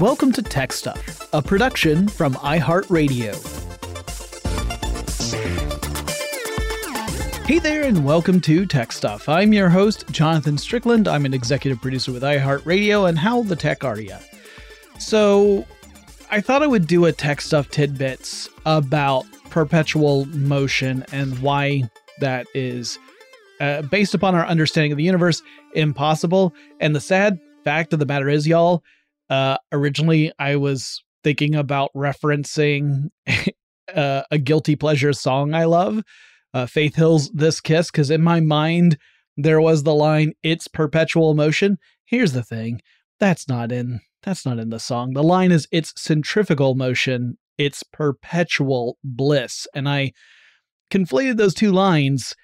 Welcome to TechStuff, a production from iHeartRadio. Hey there, and welcome to TechStuff. I'm your host, Jonathan Strickland. I'm an executive producer with iHeartRadio, and how the tech are ya? So, I thought I would do a TechStuff tidbits about perpetual motion and why that is, uh, based upon our understanding of the universe, impossible. And the sad fact of the matter is, y'all, uh, originally, I was thinking about referencing uh, a guilty pleasure song I love, uh, Faith Hill's "This Kiss," because in my mind there was the line "It's perpetual motion." Here's the thing: that's not in that's not in the song. The line is "It's centrifugal motion." It's perpetual bliss, and I conflated those two lines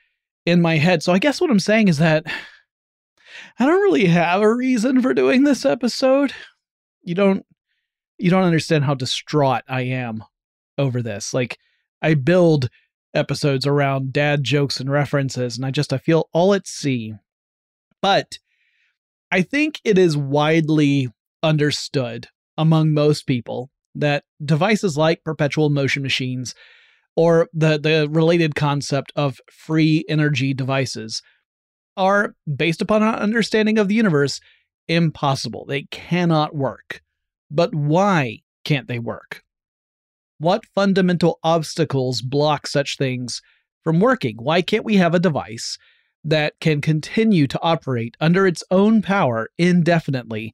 in my head. So I guess what I'm saying is that I don't really have a reason for doing this episode you don't you don't understand how distraught I am over this. Like I build episodes around dad jokes and references and I just I feel all at sea. But I think it is widely understood among most people that devices like perpetual motion machines or the the related concept of free energy devices are based upon our understanding of the universe impossible. They cannot work. But why can't they work? What fundamental obstacles block such things from working? Why can't we have a device that can continue to operate under its own power indefinitely,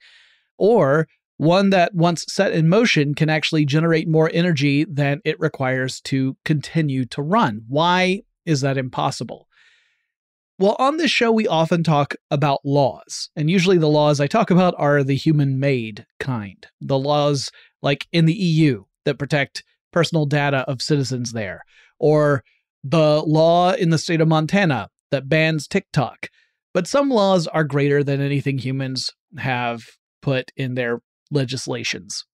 or one that, once set in motion, can actually generate more energy than it requires to continue to run? Why is that impossible? Well, on this show, we often talk about laws, and usually the laws I talk about are the human made kind. The laws like in the EU that protect personal data of citizens there, or the law in the state of Montana that bans TikTok. But some laws are greater than anything humans have put in their legislations.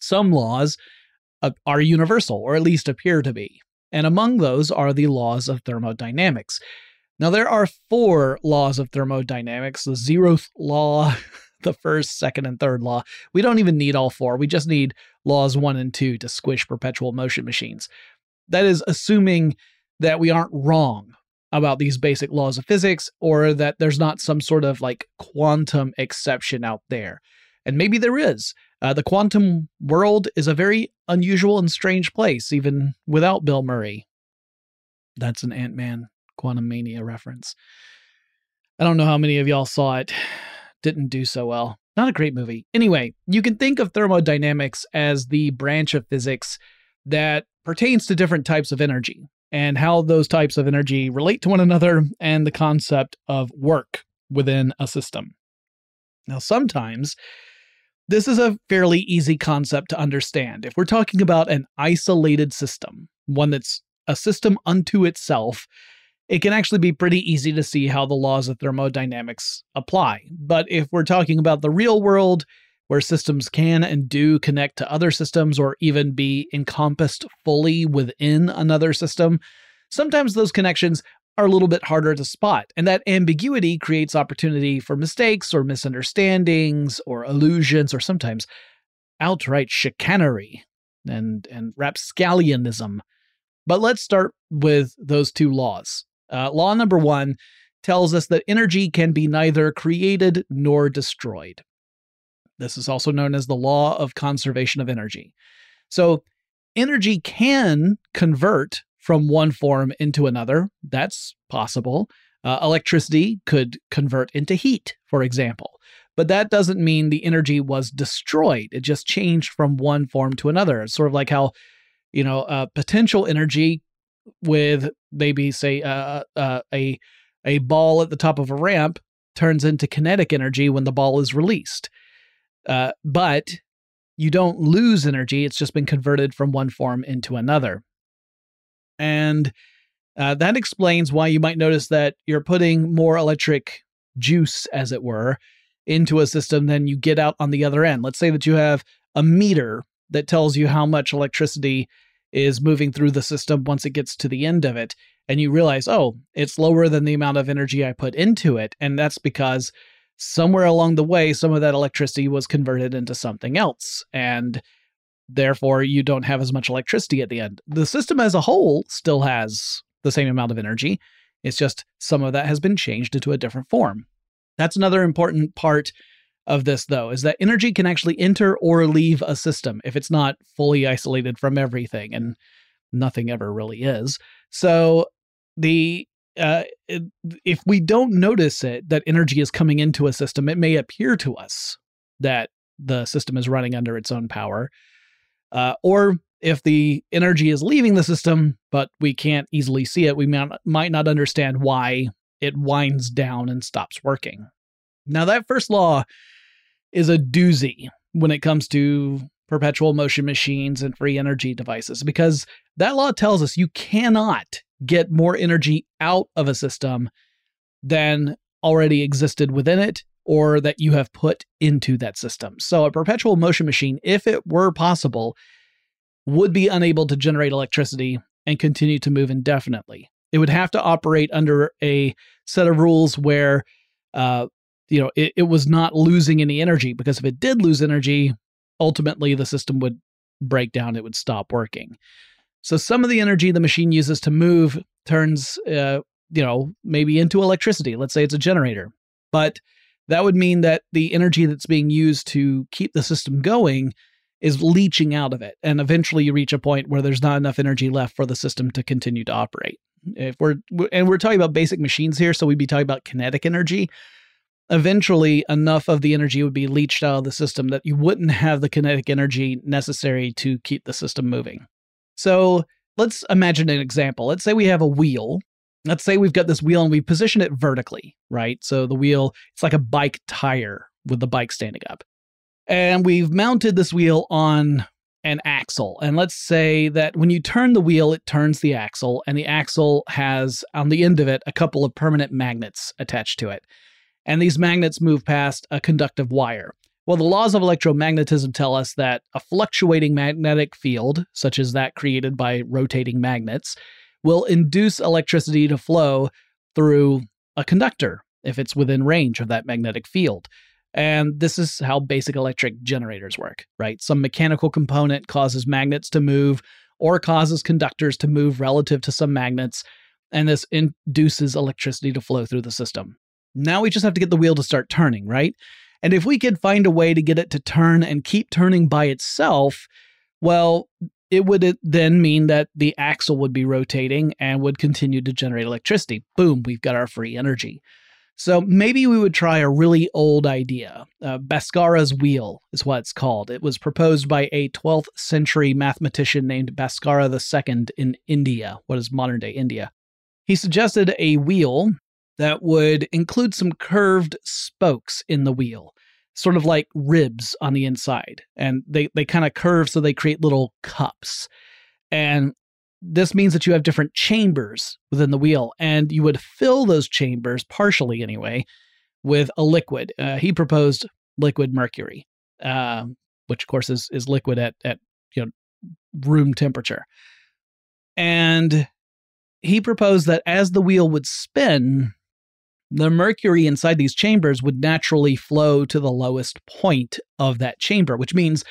Some laws uh, are universal, or at least appear to be. And among those are the laws of thermodynamics. Now, there are four laws of thermodynamics the zeroth law, the first, second, and third law. We don't even need all four. We just need laws one and two to squish perpetual motion machines. That is assuming that we aren't wrong about these basic laws of physics or that there's not some sort of like quantum exception out there. And maybe there is. Uh, the quantum world is a very unusual and strange place, even without Bill Murray. That's an Ant Man Quantumania reference. I don't know how many of y'all saw it. Didn't do so well. Not a great movie. Anyway, you can think of thermodynamics as the branch of physics that pertains to different types of energy and how those types of energy relate to one another and the concept of work within a system. Now, sometimes this is a fairly easy concept to understand. If we're talking about an isolated system, one that's a system unto itself, it can actually be pretty easy to see how the laws of thermodynamics apply. But if we're talking about the real world, where systems can and do connect to other systems or even be encompassed fully within another system, sometimes those connections are a little bit harder to spot. And that ambiguity creates opportunity for mistakes or misunderstandings or illusions or sometimes outright chicanery and, and rapscallianism. But let's start with those two laws. Uh, law number one tells us that energy can be neither created nor destroyed. This is also known as the law of conservation of energy. So, energy can convert from one form into another. That's possible. Uh, electricity could convert into heat, for example. But that doesn't mean the energy was destroyed. It just changed from one form to another. It's sort of like how, you know, uh, potential energy with maybe say uh, uh, a a ball at the top of a ramp turns into kinetic energy when the ball is released. Uh, but you don't lose energy; it's just been converted from one form into another. And uh, that explains why you might notice that you're putting more electric juice, as it were, into a system than you get out on the other end. Let's say that you have a meter that tells you how much electricity is moving through the system once it gets to the end of it. And you realize, oh, it's lower than the amount of energy I put into it. And that's because somewhere along the way, some of that electricity was converted into something else. And therefore, you don't have as much electricity at the end. The system as a whole still has the same amount of energy. It's just some of that has been changed into a different form. That's another important part of this, though, is that energy can actually enter or leave a system if it's not fully isolated from everything, and nothing ever really is. So, the uh, if we don't notice it that energy is coming into a system, it may appear to us that the system is running under its own power. Uh, or if the energy is leaving the system, but we can't easily see it, we might, might not understand why it winds down and stops working. Now, that first law is a doozy when it comes to perpetual motion machines and free energy devices because that law tells us you cannot get more energy out of a system than already existed within it or that you have put into that system. So a perpetual motion machine, if it were possible, would be unable to generate electricity and continue to move indefinitely. It would have to operate under a set of rules where uh, you know, it, it was not losing any energy because if it did lose energy, ultimately the system would break down, it would stop working. So some of the energy the machine uses to move turns, uh, you know, maybe into electricity. Let's say it's a generator. But that would mean that the energy that's being used to keep the system going is leaching out of it. And eventually you reach a point where there's not enough energy left for the system to continue to operate. If we're, and we're talking about basic machines here, so we'd be talking about kinetic energy eventually enough of the energy would be leached out of the system that you wouldn't have the kinetic energy necessary to keep the system moving. So let's imagine an example. Let's say we have a wheel. Let's say we've got this wheel and we position it vertically, right? So the wheel, it's like a bike tire with the bike standing up. And we've mounted this wheel on an axle. And let's say that when you turn the wheel, it turns the axle, and the axle has on the end of it a couple of permanent magnets attached to it and these magnets move past a conductive wire. Well, the laws of electromagnetism tell us that a fluctuating magnetic field, such as that created by rotating magnets, will induce electricity to flow through a conductor if it's within range of that magnetic field. And this is how basic electric generators work, right? Some mechanical component causes magnets to move or causes conductors to move relative to some magnets, and this induces electricity to flow through the system. Now we just have to get the wheel to start turning, right? And if we could find a way to get it to turn and keep turning by itself, well, it would then mean that the axle would be rotating and would continue to generate electricity. Boom, we've got our free energy. So maybe we would try a really old idea. Uh, Bhaskara's wheel is what it's called. It was proposed by a 12th century mathematician named Bhaskara II in India, what is modern day India. He suggested a wheel that would include some curved spokes in the wheel, sort of like ribs on the inside. And they, they kind of curve so they create little cups. And this means that you have different chambers within the wheel, and you would fill those chambers, partially anyway, with a liquid. Uh, he proposed liquid mercury, uh, which of course is is liquid at at you know room temperature. And he proposed that as the wheel would spin, the mercury inside these chambers would naturally flow to the lowest point of that chamber, which means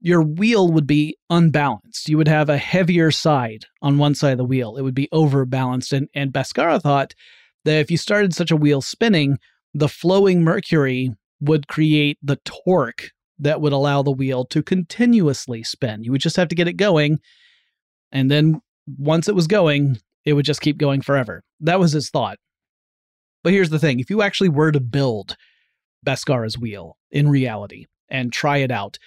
your wheel would be unbalanced. You would have a heavier side on one side of the wheel. It would be overbalanced. And, and Bhaskara thought that if you started such a wheel spinning, the flowing mercury would create the torque that would allow the wheel to continuously spin. You would just have to get it going. And then once it was going, it would just keep going forever. That was his thought. But here's the thing if you actually were to build Bhaskara's wheel in reality and try it out,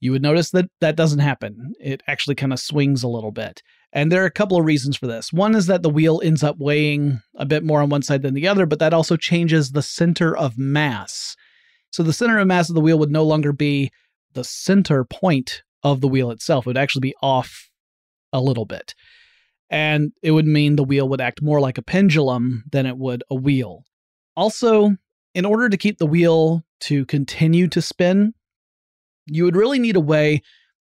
you would notice that that doesn't happen. It actually kind of swings a little bit. And there are a couple of reasons for this. One is that the wheel ends up weighing a bit more on one side than the other, but that also changes the center of mass. So the center of mass of the wheel would no longer be the center point of the wheel itself. It would actually be off a little bit. And it would mean the wheel would act more like a pendulum than it would a wheel. Also, in order to keep the wheel to continue to spin, you would really need a way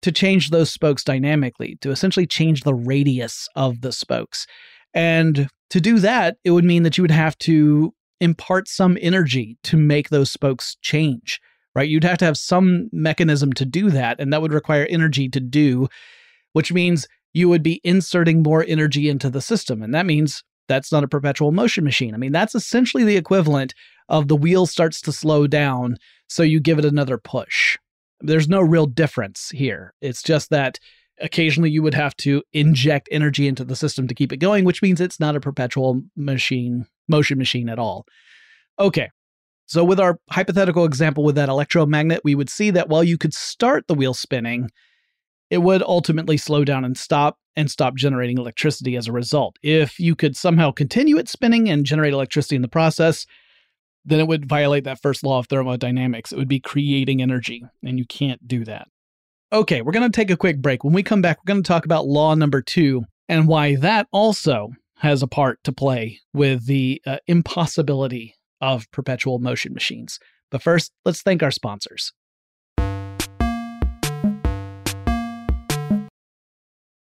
to change those spokes dynamically, to essentially change the radius of the spokes. And to do that, it would mean that you would have to impart some energy to make those spokes change, right? You'd have to have some mechanism to do that, and that would require energy to do, which means you would be inserting more energy into the system. And that means that's not a perpetual motion machine. I mean, that's essentially the equivalent of the wheel starts to slow down, so you give it another push. There's no real difference here. It's just that occasionally you would have to inject energy into the system to keep it going, which means it's not a perpetual machine, motion machine at all. Okay. So, with our hypothetical example with that electromagnet, we would see that while you could start the wheel spinning, it would ultimately slow down and stop and stop generating electricity as a result. If you could somehow continue it spinning and generate electricity in the process, then it would violate that first law of thermodynamics. It would be creating energy, and you can't do that. Okay, we're going to take a quick break. When we come back, we're going to talk about law number two and why that also has a part to play with the uh, impossibility of perpetual motion machines. But first, let's thank our sponsors.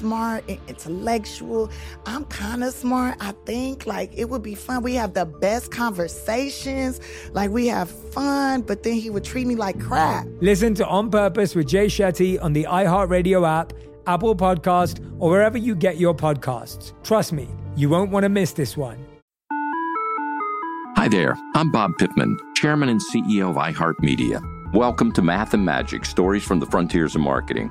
smart and intellectual. I'm kind of smart, I think. Like, it would be fun. We have the best conversations. Like, we have fun, but then he would treat me like crap. Listen to On Purpose with Jay Shetty on the iHeartRadio app, Apple Podcast, or wherever you get your podcasts. Trust me, you won't want to miss this one. Hi there, I'm Bob Pittman, Chairman and CEO of iHeartMedia. Welcome to Math and Magic Stories from the Frontiers of Marketing.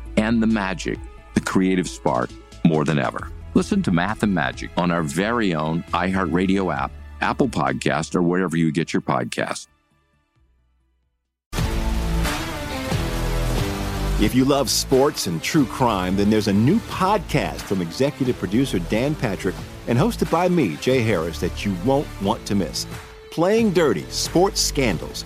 and the magic, the creative spark, more than ever. Listen to Math and Magic on our very own iHeartRadio app, Apple Podcast, or wherever you get your podcast. If you love sports and true crime, then there's a new podcast from executive producer Dan Patrick and hosted by me, Jay Harris, that you won't want to miss. Playing Dirty Sports Scandals.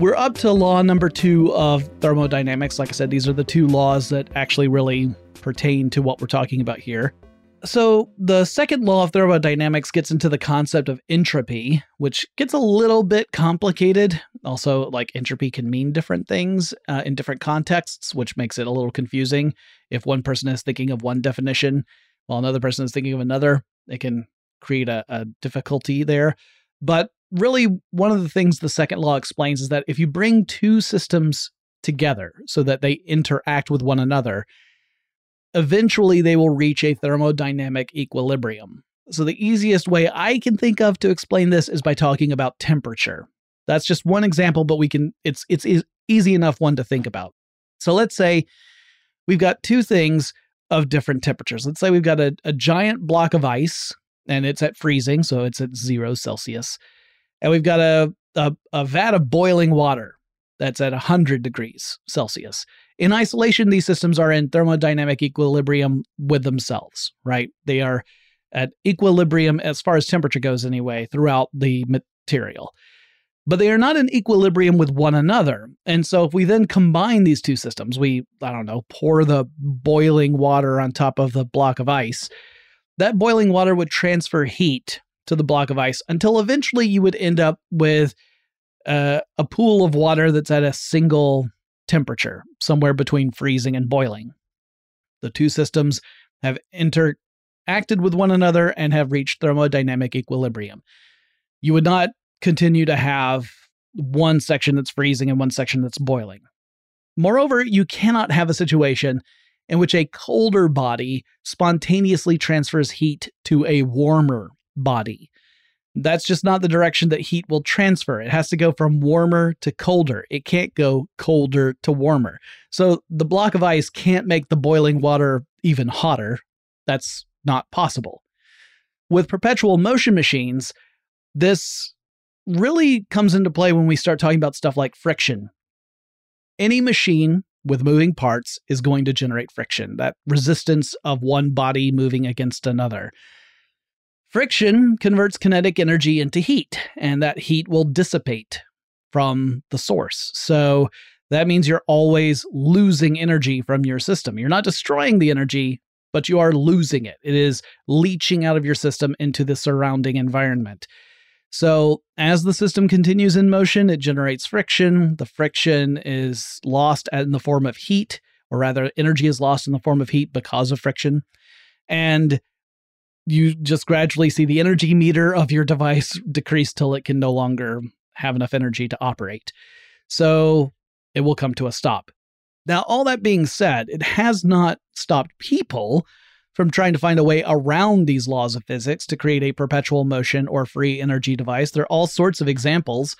we're up to law number two of thermodynamics. Like I said, these are the two laws that actually really pertain to what we're talking about here. So, the second law of thermodynamics gets into the concept of entropy, which gets a little bit complicated. Also, like entropy can mean different things uh, in different contexts, which makes it a little confusing. If one person is thinking of one definition while another person is thinking of another, it can create a, a difficulty there. But really one of the things the second law explains is that if you bring two systems together so that they interact with one another, eventually they will reach a thermodynamic equilibrium. So the easiest way I can think of to explain this is by talking about temperature. That's just one example, but we can it's it's easy enough one to think about. So let's say we've got two things of different temperatures. Let's say we've got a, a giant block of ice and it's at freezing, so it's at zero Celsius and we've got a, a, a vat of boiling water that's at 100 degrees Celsius. In isolation, these systems are in thermodynamic equilibrium with themselves, right? They are at equilibrium as far as temperature goes, anyway, throughout the material. But they are not in equilibrium with one another. And so, if we then combine these two systems, we, I don't know, pour the boiling water on top of the block of ice, that boiling water would transfer heat to the block of ice until eventually you would end up with uh, a pool of water that's at a single temperature, somewhere between freezing and boiling. The two systems have interacted with one another and have reached thermodynamic equilibrium. You would not continue to have one section that's freezing and one section that's boiling. Moreover, you cannot have a situation in which a colder body spontaneously transfers heat to a warmer body. That's just not the direction that heat will transfer. It has to go from warmer to colder. It can't go colder to warmer. So the block of ice can't make the boiling water even hotter. That's not possible. With perpetual motion machines, this really comes into play when we start talking about stuff like friction. Any machine with moving parts is going to generate friction, that resistance of one body moving against another. Friction converts kinetic energy into heat, and that heat will dissipate from the source. So that means you're always losing energy from your system. You're not destroying the energy, but you are losing it. It is leaching out of your system into the surrounding environment. So, as the system continues in motion, it generates friction. The friction is lost in the form of heat, or rather, energy is lost in the form of heat because of friction. And you just gradually see the energy meter of your device decrease till it can no longer have enough energy to operate. So it will come to a stop. Now, all that being said, it has not stopped people from trying to find a way around these laws of physics to create a perpetual motion or free energy device. There are all sorts of examples,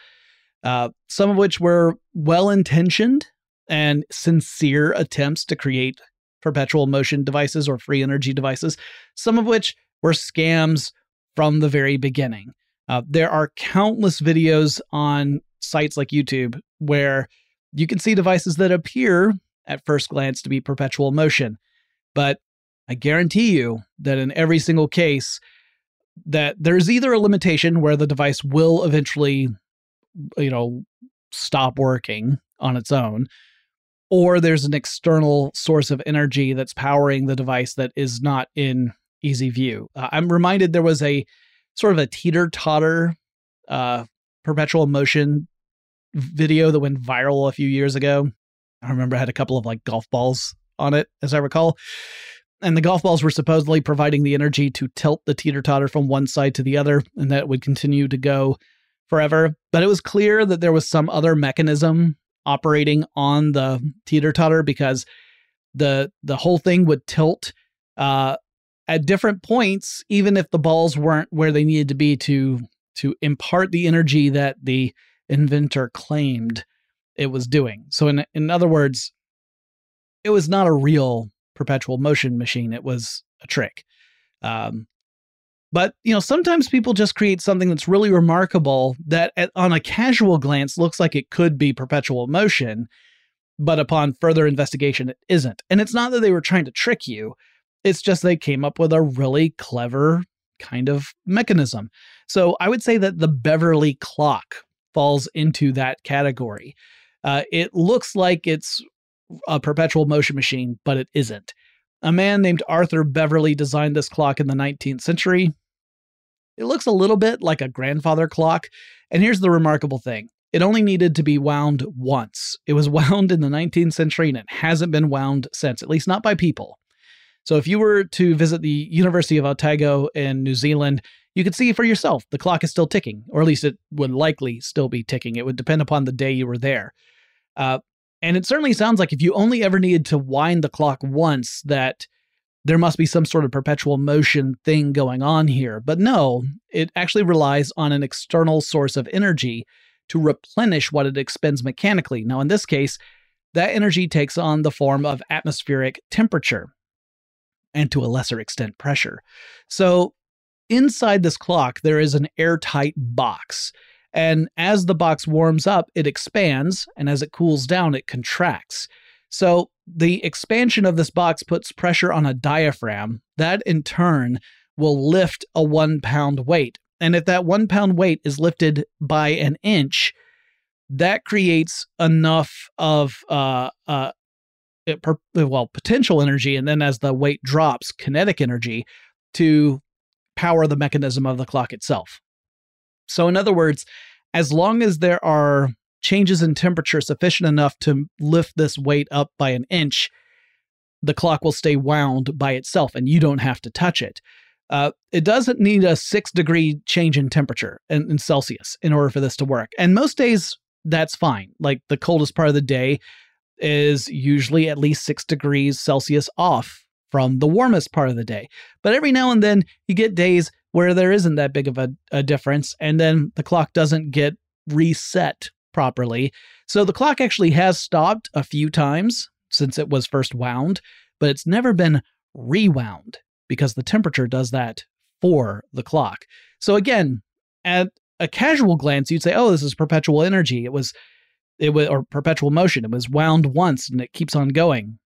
uh, some of which were well intentioned and sincere attempts to create perpetual motion devices or free energy devices, some of which were scams from the very beginning. Uh, there are countless videos on sites like YouTube where you can see devices that appear at first glance to be perpetual motion. But I guarantee you that in every single case, that there's either a limitation where the device will eventually, you know, stop working on its own, or there's an external source of energy that's powering the device that is not in easy view. Uh, I'm reminded there was a sort of a teeter totter uh, perpetual motion video that went viral a few years ago. I remember it had a couple of like golf balls on it, as I recall. And the golf balls were supposedly providing the energy to tilt the teeter totter from one side to the other, and that would continue to go forever. But it was clear that there was some other mechanism operating on the teeter totter because the the whole thing would tilt uh, at different points, even if the balls weren't where they needed to be to to impart the energy that the inventor claimed it was doing. So in in other words, it was not a real perpetual motion machine. It was a trick. Um, but you know, sometimes people just create something that's really remarkable that, at, on a casual glance, looks like it could be perpetual motion, but upon further investigation, it isn't. And it's not that they were trying to trick you; it's just they came up with a really clever kind of mechanism. So I would say that the Beverly clock falls into that category. Uh, it looks like it's a perpetual motion machine, but it isn't. A man named Arthur Beverly designed this clock in the 19th century. It looks a little bit like a grandfather clock, and here's the remarkable thing it only needed to be wound once. It was wound in the 19th century and it hasn't been wound since, at least not by people. So if you were to visit the University of Otago in New Zealand, you could see for yourself the clock is still ticking, or at least it would likely still be ticking. It would depend upon the day you were there. Uh, and it certainly sounds like if you only ever needed to wind the clock once, that there must be some sort of perpetual motion thing going on here. But no, it actually relies on an external source of energy to replenish what it expends mechanically. Now, in this case, that energy takes on the form of atmospheric temperature and to a lesser extent pressure. So, inside this clock, there is an airtight box. And as the box warms up, it expands, and as it cools down, it contracts. So the expansion of this box puts pressure on a diaphragm. That in turn will lift a one pound weight. And if that one pound weight is lifted by an inch, that creates enough of uh, uh, per, well potential energy, and then as the weight drops, kinetic energy to power the mechanism of the clock itself. So, in other words, as long as there are changes in temperature sufficient enough to lift this weight up by an inch, the clock will stay wound by itself and you don't have to touch it. Uh, it doesn't need a six degree change in temperature in, in Celsius in order for this to work. And most days, that's fine. Like the coldest part of the day is usually at least six degrees Celsius off from the warmest part of the day. But every now and then, you get days where there isn't that big of a, a difference, and then the clock doesn't get reset properly. So the clock actually has stopped a few times since it was first wound, but it's never been rewound because the temperature does that for the clock. So again, at a casual glance, you'd say, "Oh, this is perpetual energy. It was, it was, or perpetual motion. It was wound once and it keeps on going."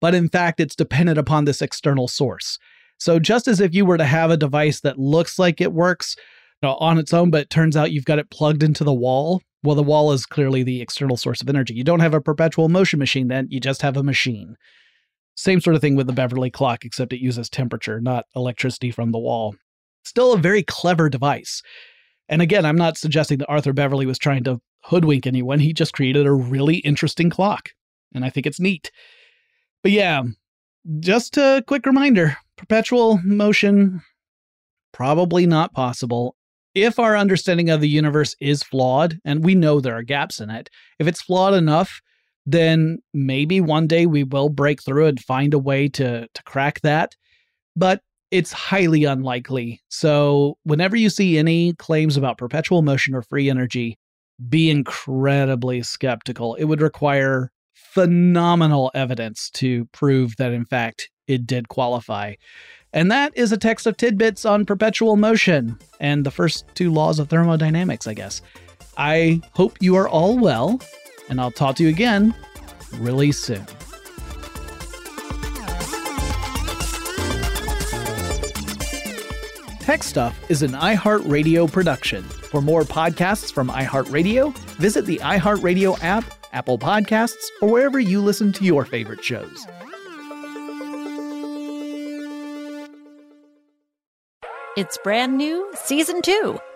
But in fact, it's dependent upon this external source. So just as if you were to have a device that looks like it works you know, on its own, but it turns out you've got it plugged into the wall, well, the wall is clearly the external source of energy. You don't have a perpetual motion machine then, you just have a machine. Same sort of thing with the Beverly clock, except it uses temperature, not electricity from the wall. Still a very clever device. And again, I'm not suggesting that Arthur Beverly was trying to hoodwink anyone. He just created a really interesting clock. And I think it's neat. But yeah, just a quick reminder perpetual motion, probably not possible. If our understanding of the universe is flawed, and we know there are gaps in it, if it's flawed enough, then maybe one day we will break through and find a way to, to crack that. but it's highly unlikely. So, whenever you see any claims about perpetual motion or free energy, be incredibly skeptical. It would require phenomenal evidence to prove that, in fact, it did qualify. And that is a TechStuff tidbits on perpetual motion and the first two laws of thermodynamics, I guess. I hope you are all well, and I'll talk to you again really soon. TechStuff is an iHeartRadio production. For more podcasts from iHeartRadio, visit the iHeartRadio app, Apple Podcasts, or wherever you listen to your favorite shows. It's brand new, season two.